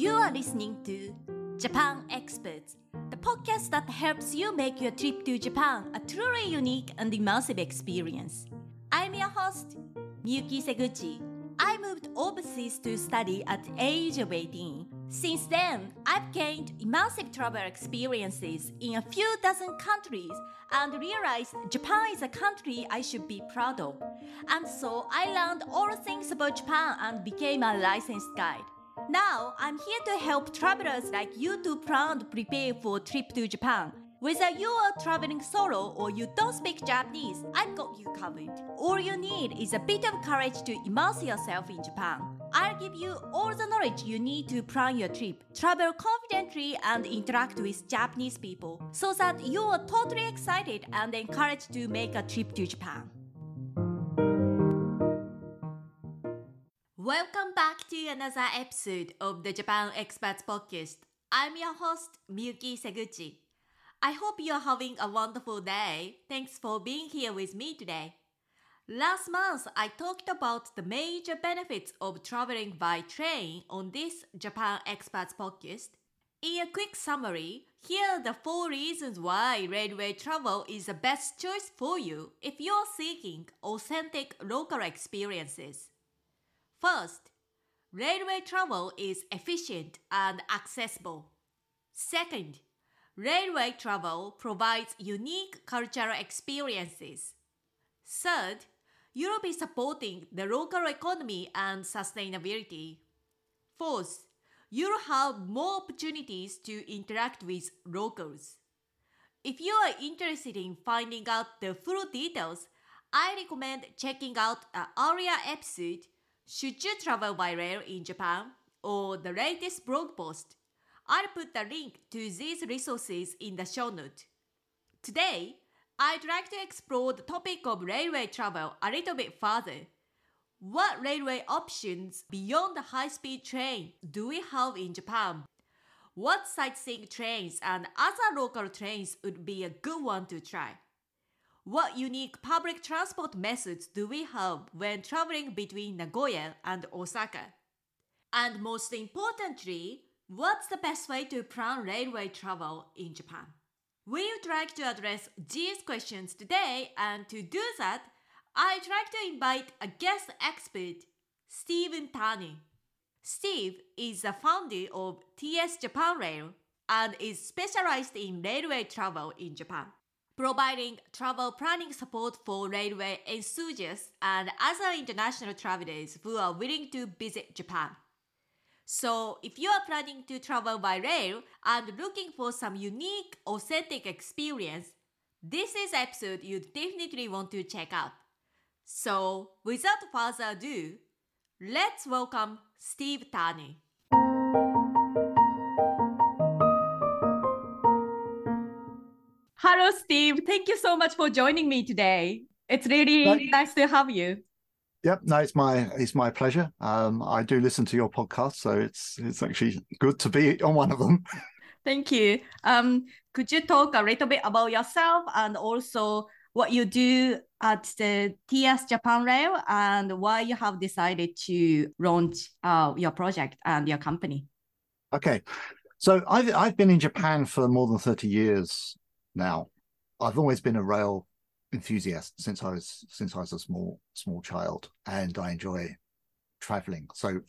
You are listening to Japan Experts, the podcast that helps you make your trip to Japan a truly unique and immersive experience. I'm your host, Miyuki Seguchi. I moved overseas to study at age of 18. Since then, I've gained immersive travel experiences in a few dozen countries and realized Japan is a country I should be proud of. And so I learned all things about Japan and became a licensed guide. Now, I'm here to help travelers like you to plan prepare for a trip to Japan. Whether you are traveling solo or you don't speak Japanese, I've got you covered. All you need is a bit of courage to immerse yourself in Japan. I'll give you all the knowledge you need to plan your trip, travel confidently, and interact with Japanese people so that you are totally excited and encouraged to make a trip to Japan. Welcome back to another episode of the Japan Experts Podcast. I'm your host, Miyuki Seguchi. I hope you're having a wonderful day. Thanks for being here with me today. Last month, I talked about the major benefits of traveling by train on this Japan Experts podcast. In a quick summary, here are the four reasons why railway travel is the best choice for you if you're seeking authentic local experiences. First, railway travel is efficient and accessible. Second, railway travel provides unique cultural experiences. Third, Europe is supporting the local economy and sustainability. Fourth, you'll have more opportunities to interact with locals. If you are interested in finding out the full details, I recommend checking out an earlier episode should you travel by rail in Japan? Or the latest blog post? I'll put the link to these resources in the show note. Today, I'd like to explore the topic of railway travel a little bit further. What railway options beyond the high speed train do we have in Japan? What sightseeing trains and other local trains would be a good one to try? What unique public transport methods do we have when traveling between Nagoya and Osaka? And most importantly, what's the best way to plan railway travel in Japan? We would like to address these questions today, and to do that, I'd like to invite a guest expert, Stephen Turner. Steve is the founder of TS Japan Rail and is specialized in railway travel in Japan providing travel planning support for railway enthusiasts and other international travelers who are willing to visit Japan. So, if you are planning to travel by rail and looking for some unique, authentic experience, this is episode you definitely want to check out. So, without further ado, let's welcome Steve Turner. Hello, Steve. Thank you so much for joining me today. It's really nice to have you. Yep, no, it's my it's my pleasure. Um, I do listen to your podcast, so it's it's actually good to be on one of them. Thank you. Um, could you talk a little bit about yourself and also what you do at the TS Japan Rail and why you have decided to launch uh, your project and your company? Okay, so I've I've been in Japan for more than thirty years now. I've always been a rail enthusiast since I was since I was a small small child, and I enjoy traveling. So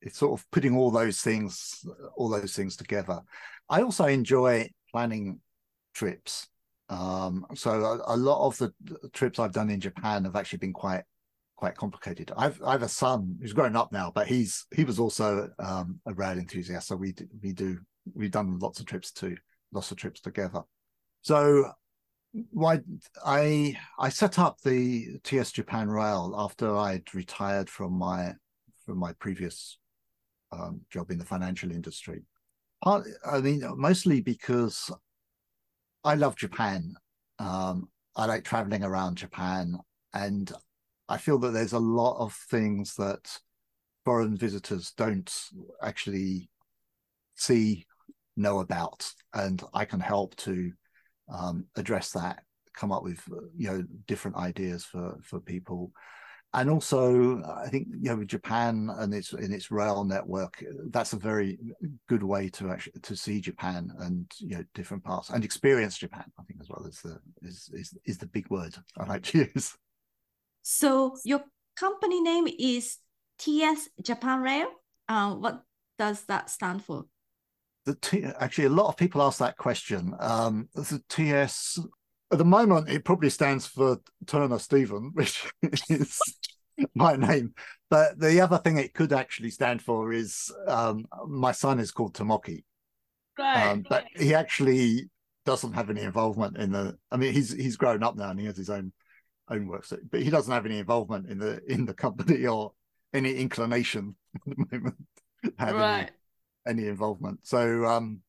it's sort of putting all those things all those things together. I also enjoy planning trips. Um, so a, a, lot of the trips I've done in Japan have actually been quite quite complicated. I've I have a son who's grown up now, but he's he was also um, a rail enthusiast. So we we do we've done lots of trips too lots of trips together. So why I I set up the TS Japan Rail after I'd retired from my from my previous um, job in the financial industry. Part, I mean, mostly because I love Japan. Um, I like traveling around Japan, and I feel that there's a lot of things that foreign visitors don't actually see know about, and I can help to um, address that, come up with you know different ideas for for people. and also I think you know with Japan and its in its rail network, that's a very good way to actually to see Japan and you know different parts and experience Japan. I think as well is the is is, is the big word I like to use. So your company name is TS Japan Rail. Uh, what does that stand for? The T, actually, a lot of people ask that question. Um, the TS at the moment, it probably stands for Turner Stephen, which is my name. But the other thing it could actually stand for is um, my son is called Tomoki. Right. Um, but he actually doesn't have any involvement in the. I mean, he's he's grown up now and he has his own own work, so, but he doesn't have any involvement in the in the company or any inclination at the moment. right. Any, involvement. So um,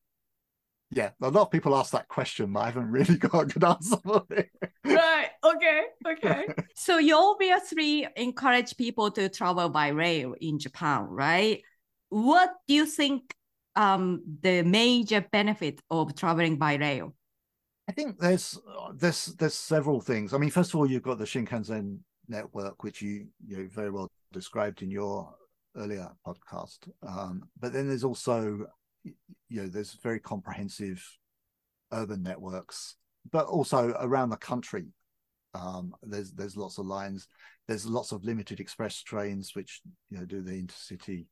yeah, a lot of people ask that question, but I haven't really got a good answer for it. right. Okay. Okay. so you obviously encourage people to travel by rail in Japan, right? What do you think um, the major benefit of traveling by rail? I think there's there's there's several things. I mean, first of all, you've got the Shinkansen network, which you you know, very well described in your earlier podcast. Um, but then there's also you know there's very comprehensive urban networks, but also around the country. Um, there's there's lots of lines. There's lots of limited express trains which you know do the intercity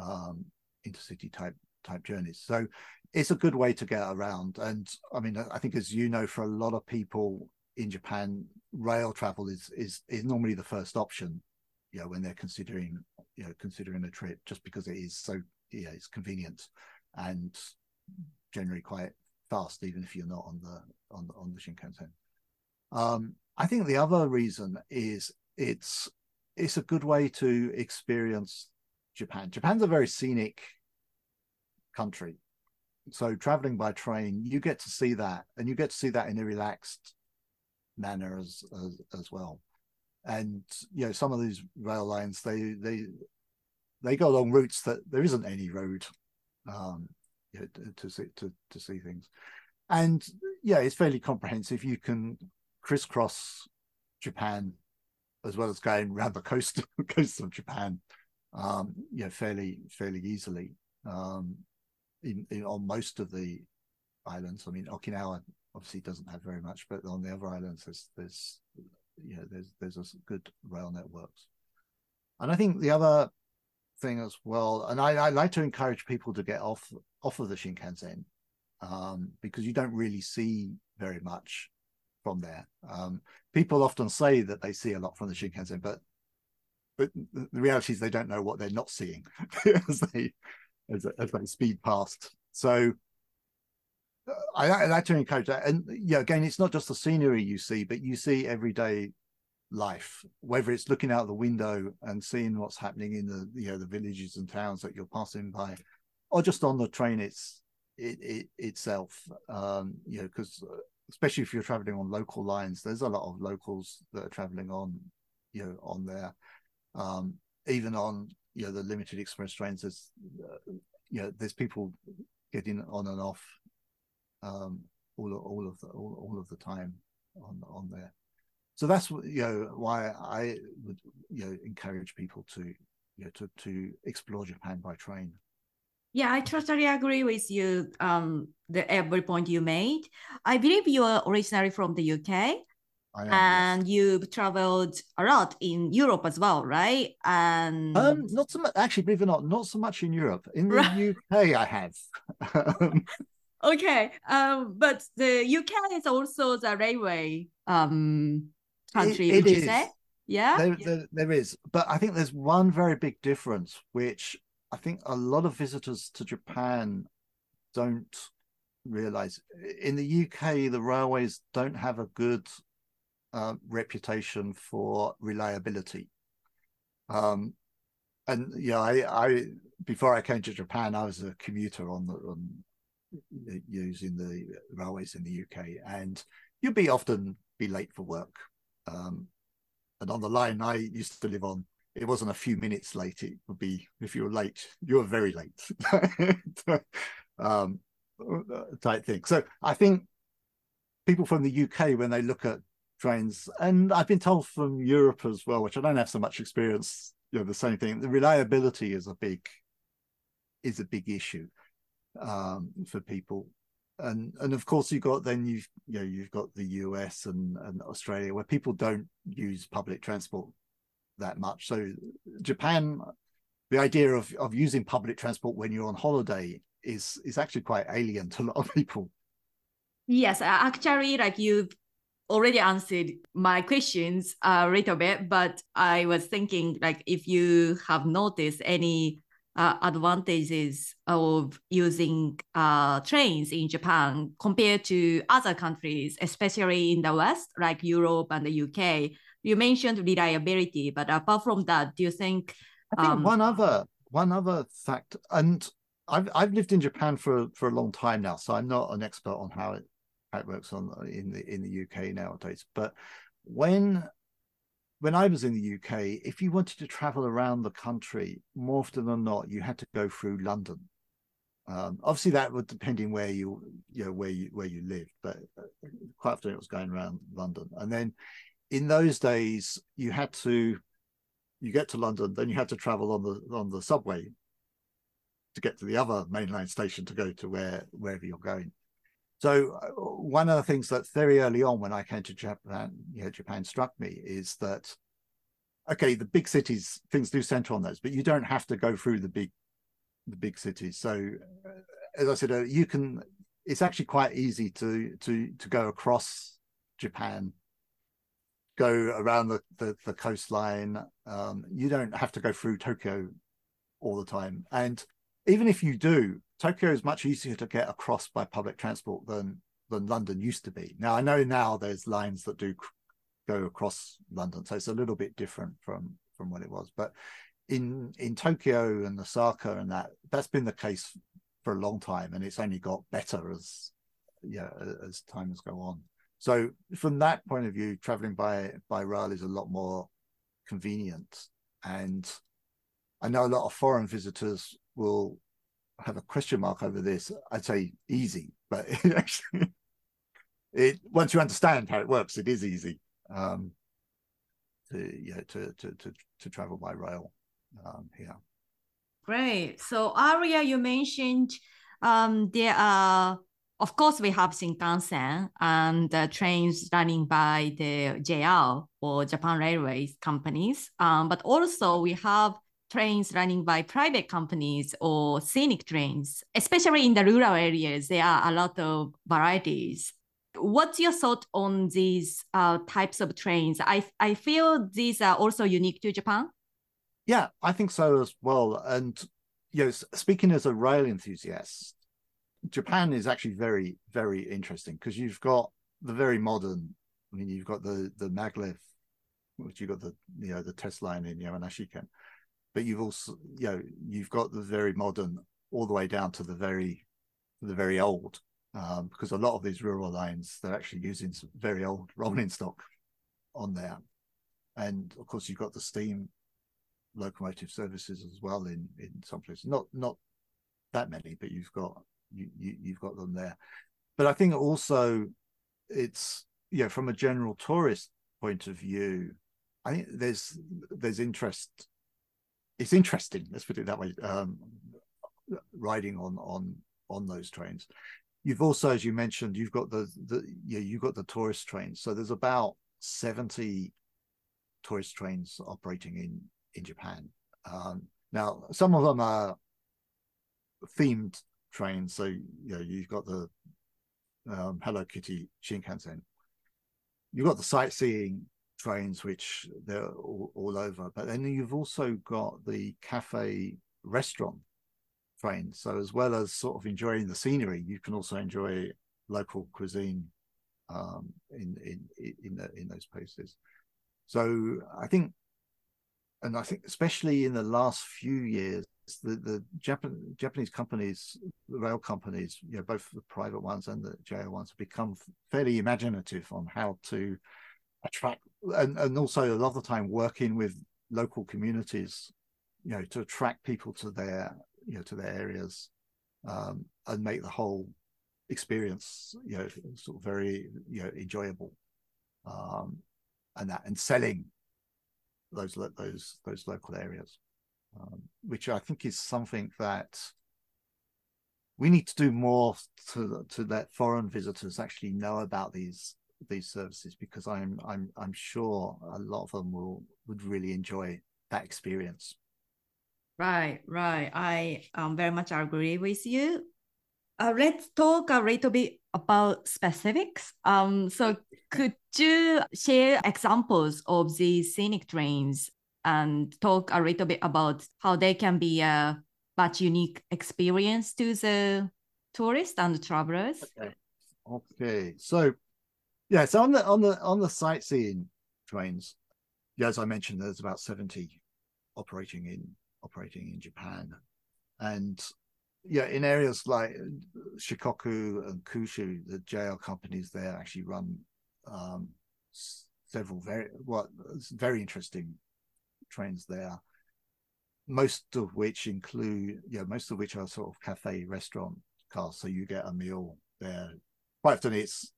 um, intercity type type journeys. So it's a good way to get around. And I mean, I think as you know, for a lot of people in Japan, rail travel is is is normally the first option. You know, when they're considering you know considering a trip, just because it is so yeah, it's convenient and generally quite fast, even if you're not on the on the on the Shinkansen. Um, I think the other reason is it's it's a good way to experience Japan. Japan's a very scenic country, so traveling by train, you get to see that, and you get to see that in a relaxed manner as as, as well. And you know, some of these rail lines, they they they go along routes that there isn't any road um, you know, to, see to to see things. And yeah, it's fairly comprehensive. You can crisscross Japan as well as going around the coast coast of Japan, um, you know, fairly fairly easily. Um, in, in on most of the islands. I mean, Okinawa obviously doesn't have very much, but on the other islands, there's there's you know there's there's a good rail networks. And I think the other thing as well. And I, I like to encourage people to get off off of the Shinkansen um, because you don't really see very much from there. Um, people often say that they see a lot from the Shinkansen, but but the reality is they don't know what they're not seeing as they as, as they speed past. So I, I, like to encourage that. And yeah, again, it's not just the scenery you see, but you see everyday life, whether it's looking out the window and seeing what's happening in the you know the villages and towns that you're passing by, or just on the train it's it, it itself. Um, you know, because uh, especially if you're traveling on local lines, there's a lot of locals that are traveling on you know on there. Um, even on you know the limited express trains, there's uh, you know there's people getting on and off um, all all of the all, all of the time on on there so that's you know why I would you know encourage people to you know to to explore Japan by train. Yeah, I totally agree with you. Um, the every point you made. I believe you are originally from the UK. Am, and yes. you've traveled a lot in Europe as well, right? And um, not so much. Actually, believe it or not, not so much in Europe. In the. UK, I have. okay, um, but the UK is also the railway um country, it, it would you say? Yeah? There, there, there is. But I think there's one very big difference, which I think a lot of visitors to Japan don't realize. In the UK, the railways don't have a good uh, reputation for reliability. Um, and yeah, I, I before I came to Japan, I was a commuter on the on using the railways in the UK, and you'd be often be late for work um, and on the line I used to live on, it wasn't a few minutes late. It would be if you were late, you were very late. um, type thing. So I think people from the UK, when they look at trains. And I've been told from Europe as well, which I don't have so much experience, you know, the same thing. The reliability is a big is a big issue um, for people. And and of course you've got then you've you know you've got the US and, and Australia where people don't use public transport that much. So Japan, the idea of of using public transport when you're on holiday is is actually quite alien to a lot of people. Yes, actually, like you've already answered my questions a little bit, but I was thinking like if you have noticed any uh, advantages of using uh, trains in Japan compared to other countries, especially in the West, like Europe and the UK. You mentioned reliability, but apart from that, do you think? I think um, one other one other fact, and I've I've lived in Japan for for a long time now, so I'm not an expert on how it how it works on in the in the UK nowadays. But when when I was in the UK, if you wanted to travel around the country, more often than not, you had to go through London. Um, obviously, that would depending where you you know where you where you lived, but uh, quite often it was going around London. And then in those days, you had to you get to London, then you had to travel on the on the subway to get to the other mainline station to go to where wherever you're going. So uh, one of the things that very early on when I came to Japan, you know, Japan struck me is that okay, the big cities things do center on those, but you don't have to go through the big the big cities. So uh, as I said, uh, you can. It's actually quite easy to to to go across Japan, go around the the, the coastline. Um, you don't have to go through Tokyo all the time, and even if you do, Tokyo is much easier to get across by public transport than than London used to be. Now I know now there's lines that do go across London, so it's a little bit different from from what it was. But in in Tokyo and Osaka and that that's been the case for a long time, and it's only got better as yeah as time has gone on. So from that point of view, traveling by by rail is a lot more convenient. And I know a lot of foreign visitors will have a question mark over this, I'd say easy, but it actually, it once you understand how it works, it is easy um, to yeah to to to, to travel by rail um, here. Great. So Aria, you mentioned um, there are of course we have Shinkansen and uh, trains running by the JR or Japan Railways companies, um, but also we have trains running by private companies or scenic trains, especially in the rural areas, there are a lot of varieties. What's your thought on these uh, types of trains? I, I feel these are also unique to Japan. Yeah, I think so as well. And you know, speaking as a rail enthusiast, Japan is actually very, very interesting because you've got the very modern. I mean, you've got the the maglev, which you've got the you know the test line in Yamanashiken, but you've also you know you've got the very modern all the way down to the very the very old um, because a lot of these rural lines they're actually using some very old rolling stock on there. And of course you've got the steam locomotive services as well in in some places. Not not that many but you've got you, you you've got them there. But i think also it's you know from a general tourist point of view i think there's there's interest it's interesting. Let's put it that way. Um, riding on on on those trains. You've also, as you mentioned, you've got the the yeah, you've got the tourist trains. So there's about seventy tourist trains operating in in Japan. Um, now, some of them are themed trains. So you know, you've got the um, Hello Kitty Shinkansen. You've got the sightseeing trains, which they're all, all, over. But then you've also got the cafe restaurant trains. So as well as sort of enjoying the scenery, you can also enjoy local cuisine um, in in in the, in those places. So I think, and I think especially in the last few years, the the Japan, Japanese companies, the rail companies, you know, both the private ones and the JR ones, have become fairly imaginative on how to attract and, and also a lot of the time working with local communities you know to attract people to their you know to their areas um, and make the whole experience you know sort of very you know enjoyable. Um, and that and selling those those those local areas, um, which I think is something that we need to do more to to let foreign visitors actually know about these these services because I'm I'm I'm sure a lot of them will would really enjoy that experience. Right, right. I um, very much agree with you. Uh, let's talk a little bit about specifics. Um, so could you share examples of these scenic trains and talk a little bit about how they can be a much unique experience to the tourists and the travelers? Okay. Okay. So yeah, so on the on the on the sightseeing trains, yeah, as I mentioned, there's about 70 operating in operating in Japan. And yeah, in areas like Shikoku and Kyushu, the JR companies there actually run um, several very what well, very interesting trains there. Most of which include, yeah, most of which are sort of cafe restaurant cars. So you get a meal there. Quite often, it's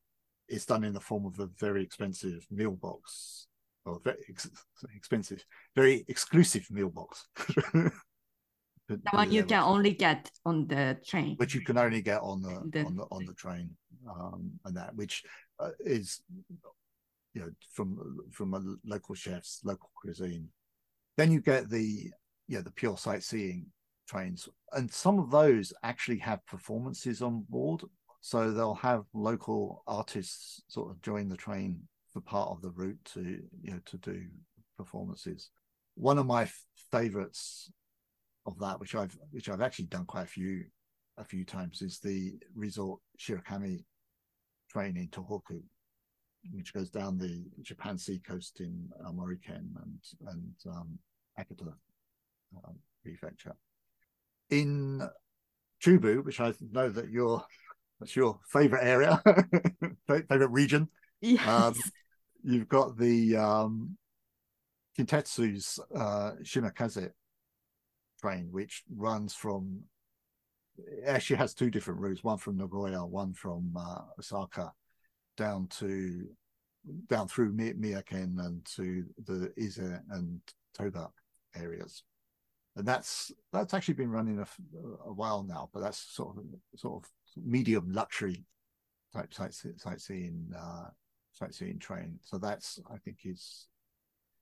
it's done in the form of a very expensive meal box or very ex- expensive, very exclusive meal box. the one you can only get on the train, which you can only get on the, the... on the on the train, um, and that which uh, is you know from from a local chef's local cuisine. Then you get the yeah the pure sightseeing trains, and some of those actually have performances on board. So they'll have local artists sort of join the train for part of the route to you know to do performances. One of my favorites of that, which I've which I've actually done quite a few a few times, is the resort Shirakami train in Tohoku, which goes down the Japan Sea coast in uh, Moriken and and um, Akita um, prefecture. In Chubu, which I know that you're that's your favorite area, favorite region. Yes. Um, you've got the um, Kintetsu's uh, Shimakaze train, which runs from it actually has two different routes, one from Nagoya, one from uh, Osaka, down to down through Mieken and to the Ise and Toba areas, and that's that's actually been running a, a while now. But that's sort of sort of medium luxury type sightseeing uh, sightseeing train. So that's I think is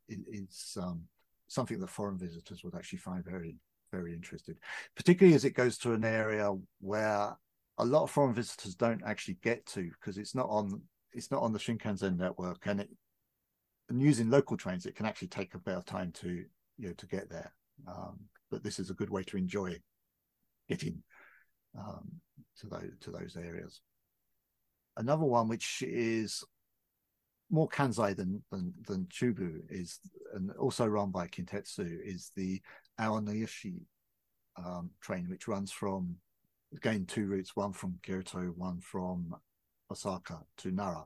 is um, something that foreign visitors would actually find very very interested, particularly as it goes to an area where a lot of foreign visitors don't actually get to because it's not on it's not on the Shinkansen network and it and using local trains it can actually take a bit of time to you know to get there. Um, but this is a good way to enjoy getting um, to those to those areas. Another one which is more Kansai than than than Chubu is, and also run by Kintetsu, is the Aoniyoshi um, train, which runs from again two routes, one from Kyoto, one from Osaka to Nara.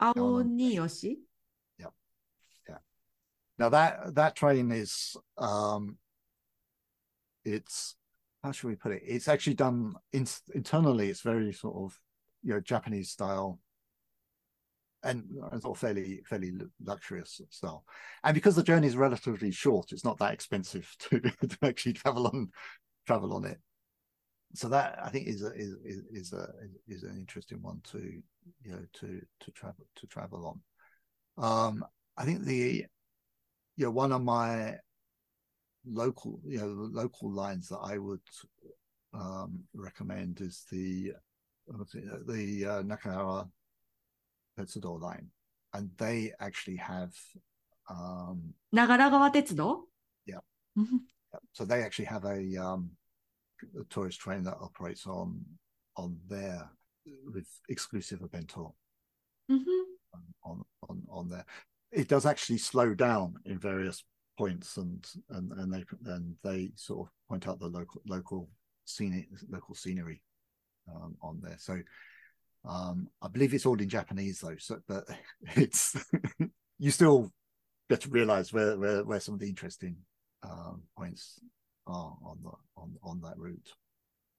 Aoniyoshi. Yeah, yeah. Now that that train is um, it's how should we put it? It's actually done in, internally. It's very sort of you know Japanese style and sort of fairly fairly luxurious style. And because the journey is relatively short, it's not that expensive to, to actually travel on travel on it. So that I think is a, is is a is an interesting one to you know to to travel to travel on. Um, I think the you know one of my local you know local lines that I would um, recommend is the the uh, Nagara Tetsudo line, and they actually have um, Nagaragawa Tetsudo. Yeah. Mm-hmm. yeah. So they actually have a, um, a tourist train that operates on on there with exclusive bento mm-hmm. on on on there. It does actually slow down in various points, and and and they and they sort of point out the local local scenic local scenery um, on there. So um, I believe it's all in Japanese though, so but it's you still get to realize where where, where some of the interesting um, points are on the on on that route.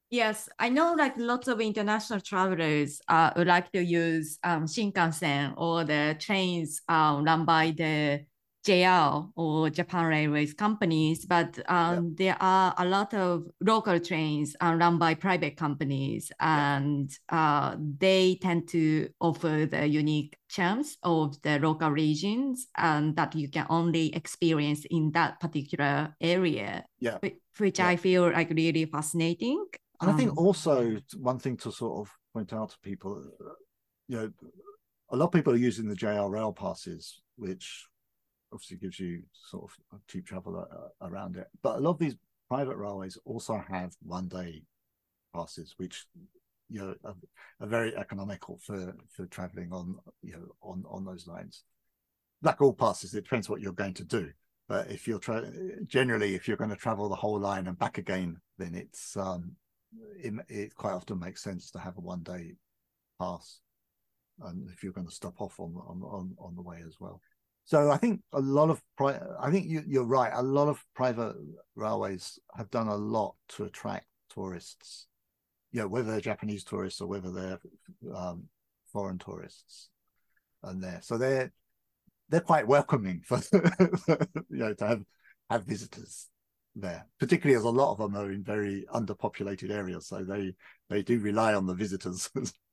Yes, I know like lots of international travelers uh, would like to use um, Shinkansen or the trains uh, run by the JR or Japan Railways companies, but um, yeah. there are a lot of local trains uh, run by private companies, and yeah. uh, they tend to offer the unique charms of the local regions, and that you can only experience in that particular area. Yeah, which yeah. I feel like really fascinating. And um, I think um, also one thing to sort of point out to people, you know, a lot of people are using the JR rail passes, which obviously gives you sort of cheap travel around it. But a lot of these private railways also have one day passes, which you know are, are, very economical for for traveling on you know on on those lines. Like all passes, it depends what you're going to do. But if you're tra- generally if you're going to travel the whole line and back again, then it's um it, it quite often makes sense to have a one day pass, and if you're going to stop off on on on, on the way as well. So I think a lot of pri- I think you, are right. A lot of private railways have done a lot to attract tourists. You know, whether they're Japanese tourists or whether they're um, foreign tourists, and there, so they're they're quite welcoming for you know to have have visitors there. Particularly as a lot of them are in very underpopulated areas, so they they do rely on the visitors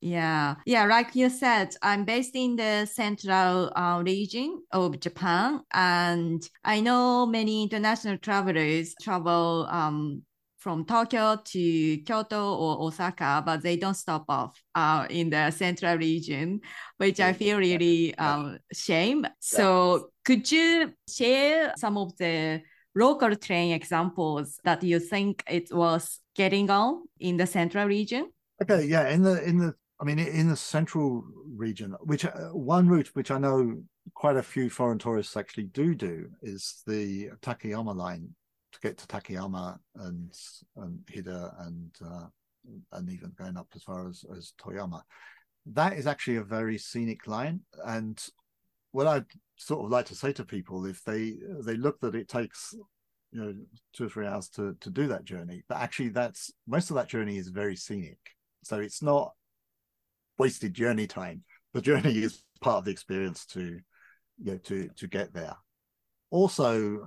Yeah, yeah, like you said, I'm based in the central uh, region of Japan, and I know many international travelers travel um, from Tokyo to Kyoto or Osaka, but they don't stop off uh, in the central region, which I feel really um, shame. So, could you share some of the local train examples that you think it was getting on in the central region? Okay, yeah, in the in the I mean, in the central region, which uh, one route which I know quite a few foreign tourists actually do do is the Takayama line to get to Takayama and and Hida and uh, and even going up as far as as Toyama. That is actually a very scenic line, and what I'd sort of like to say to people if they they look that it takes you know two or three hours to to do that journey, but actually that's most of that journey is very scenic. So it's not wasted journey time. The journey is part of the experience to you know to to get there. Also,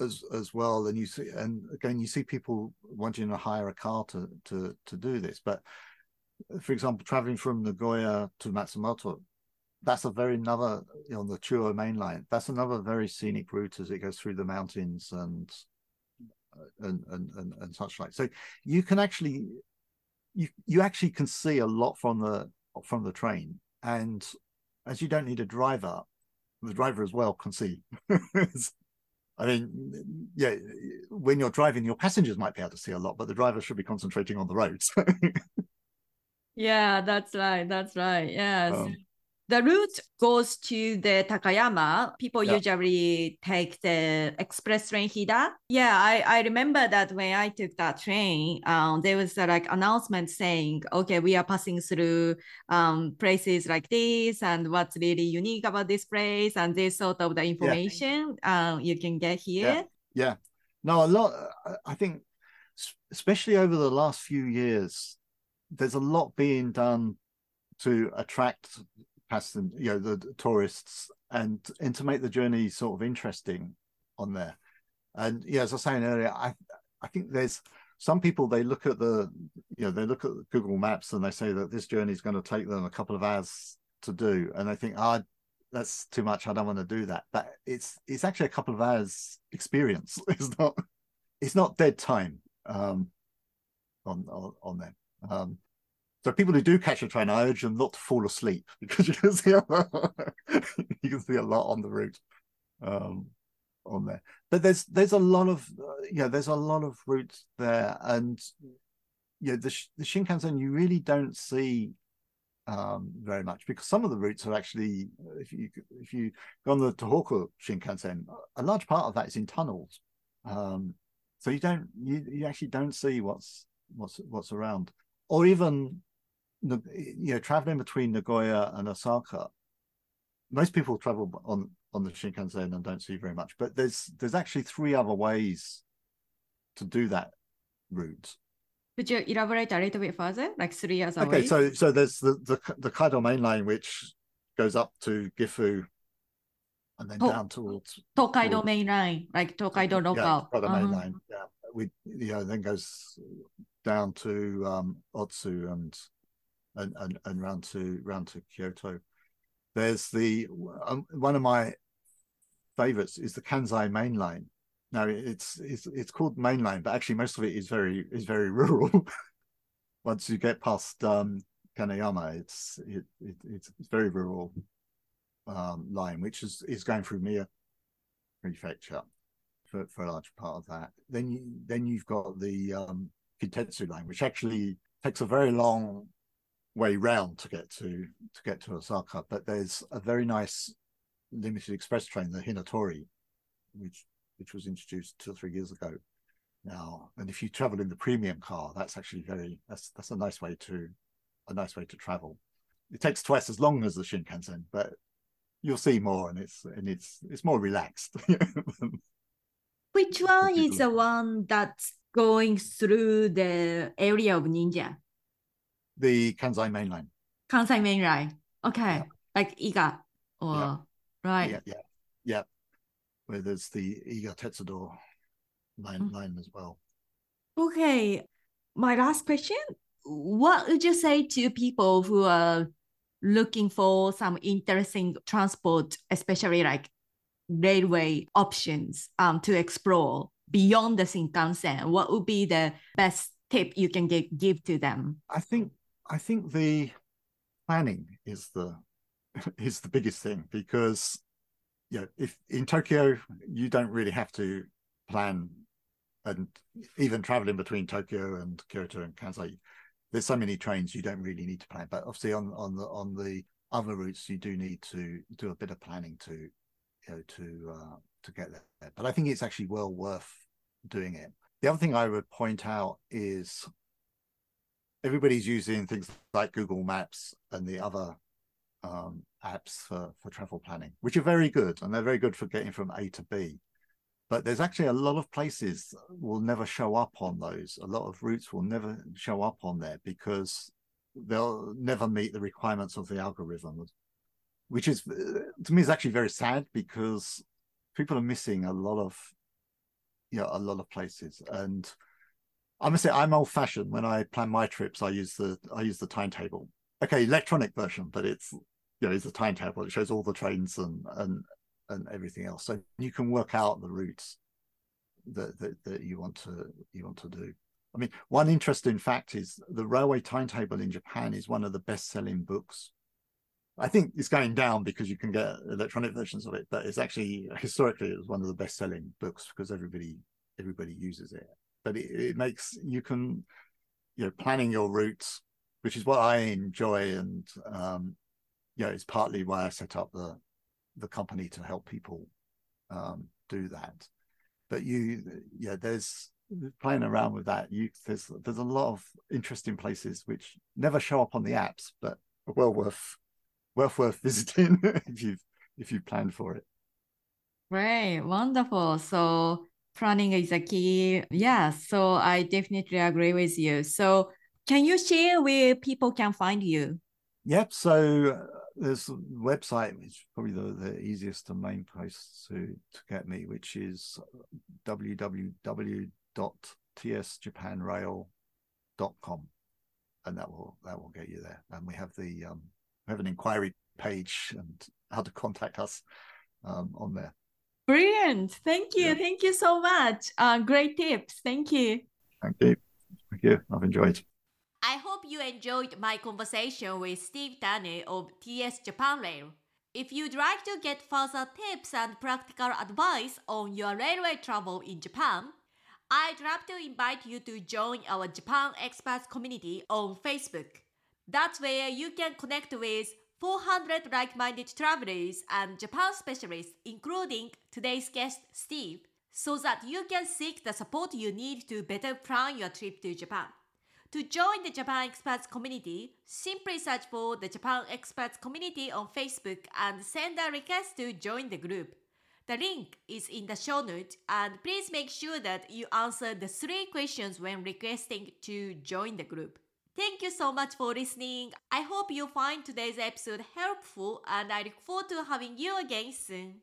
as as well, and you see, and again, you see people wanting to hire a car to to to do this. But for example, traveling from Nagoya to Matsumoto, that's a very another you know, on the Chuo main line. That's another very scenic route as it goes through the mountains and and and and, and such like. So you can actually you you actually can see a lot from the from the train, and as you don't need a driver, the driver as well can see. I mean, yeah, when you're driving, your passengers might be able to see a lot, but the driver should be concentrating on the roads. yeah, that's right. That's right. Yes. Um, the route goes to the Takayama. People yeah. usually take the express train Hida. Yeah, I, I remember that when I took that train, um, there was a, like announcement saying, okay, we are passing through um, places like this and what's really unique about this place and this sort of the information yeah. um, you can get here. Yeah. yeah. No, a lot, I think, especially over the last few years, there's a lot being done to attract them, you know, the tourists, and and to make the journey sort of interesting on there. And yeah, as I was saying earlier, I I think there's some people they look at the you know they look at Google Maps and they say that this journey is going to take them a couple of hours to do, and they think, ah, oh, that's too much. I don't want to do that. But it's it's actually a couple of hours experience. It's not it's not dead time um, on on, on them. Um, so people who do catch a train, I urge them not to fall asleep because you can see a lot, you can see a lot on the route um, on there. But there's there's a lot of uh, yeah there's a lot of routes there, and yeah the the Shinkansen you really don't see um, very much because some of the routes are actually if you if you go on the Tohoku Shinkansen, a large part of that is in tunnels. Um, so you don't you, you actually don't see what's what's what's around or even you know, traveling between Nagoya and Osaka, most people travel on on the Shinkansen and don't see very much. But there's there's actually three other ways to do that route, Could you elaborate a little bit further, like three years okay, away? so so there's the, the the Tokaido main line which goes up to Gifu and then To- down towards Tokaido towards- main line, like Tokaido local. Yeah, Tokaido main Uh-huh. line. Yeah, we yeah then goes down to um Otsu and and and and round to round to Kyoto. There's the um, one of my favorites is the Kansai main line. Now it's it's it's called main line, but actually most of it is very is very rural. Once you get past um Kameyama, it's it, it it's it's very rural um line, which is is going through Mie prefecture for, for a large part of that. Then you then you've got the um Kintetsu line, which actually takes a very long way round to get to to get to Osaka. But there's a very nice limited express train, the Hinotori, which which was introduced two or three years ago now. And if you travel in the premium car, that's actually very that's that's a nice way to a nice way to travel. It takes twice as long as the Shinkansen, but you'll see more and it's and it's it's more relaxed. Which one is the one that's going through the area of Ninja? The Kansai main line. Kansai main line. Okay. Yeah. Like Iga or Yeah. right. Yeah, yeah, yeah. Where there's the Iga Tetsudo line Mm. line as well. Okay. My last question. What would you say to people who are looking for some interesting transport, especially like railway options um, to explore beyond the Shinkansen? What would be the best tip you can give, give to them? I think I think the planning is the is the biggest thing because you know if in Tokyo you don't really have to plan and even traveling between Tokyo and Kyoto and Kansai there's so many trains you don't really need to plan. But obviously on on the on the other routes you do need to do a bit of planning to you know to uh to get there. But I think it's actually well worth doing it. The other thing I would point out is everybody's using things like Google Maps and the other um, apps for, for travel planning, which are very good and they're very good for getting from A to B. But there's actually a lot of places will never show up on those. A lot of routes will never show up on there because they'll never meet the requirements of the algorithm, which is to me is actually very sad because people are missing a lot of you know a lot of places and I must say I'm old fashioned. When I plan my trips, I use the I use the timetable. Okay, electronic version, but it's you know it's a timetable. It shows all the trains and and and everything else, so you can work out the routes that that, that you want to you want to do. I mean, one interesting fact is the railway timetable in Japan is one of the best selling books. I think it's going down because you can get electronic versions of it, but it's actually historically it was one of the best selling books because everybody everybody uses it but it, it makes you can you know planning your routes which is what i enjoy and um you know it's partly why i set up the the company to help people um do that but you yeah there's playing around with that you there's there's a lot of interesting places which never show up on the apps but are well worth worth worth visiting if you've if you plan for it Great, wonderful. So planning is a key. Yeah, so I definitely agree with you. So can you share where people can find you? Yep. So uh, there's a website, which is probably the, the easiest and main place to, to get me, which is www.tsjapanrail.com. And that will that will get you there. And we have the um, we have an inquiry page and how to contact us um, on there. Brilliant. Thank you. Yeah. Thank you so much. Uh, great tips. Thank you. Thank you. Thank you. I've enjoyed. I hope you enjoyed my conversation with Steve Turner of TS Japan Rail. If you'd like to get further tips and practical advice on your railway travel in Japan, I'd love to invite you to join our Japan Experts community on Facebook. That's where you can connect with 400 like minded travelers and Japan specialists, including today's guest, Steve, so that you can seek the support you need to better plan your trip to Japan. To join the Japan Experts community, simply search for the Japan Experts community on Facebook and send a request to join the group. The link is in the show notes and please make sure that you answer the three questions when requesting to join the group. Thank you so much for listening. I hope you find today's episode helpful and I look forward to having you again soon.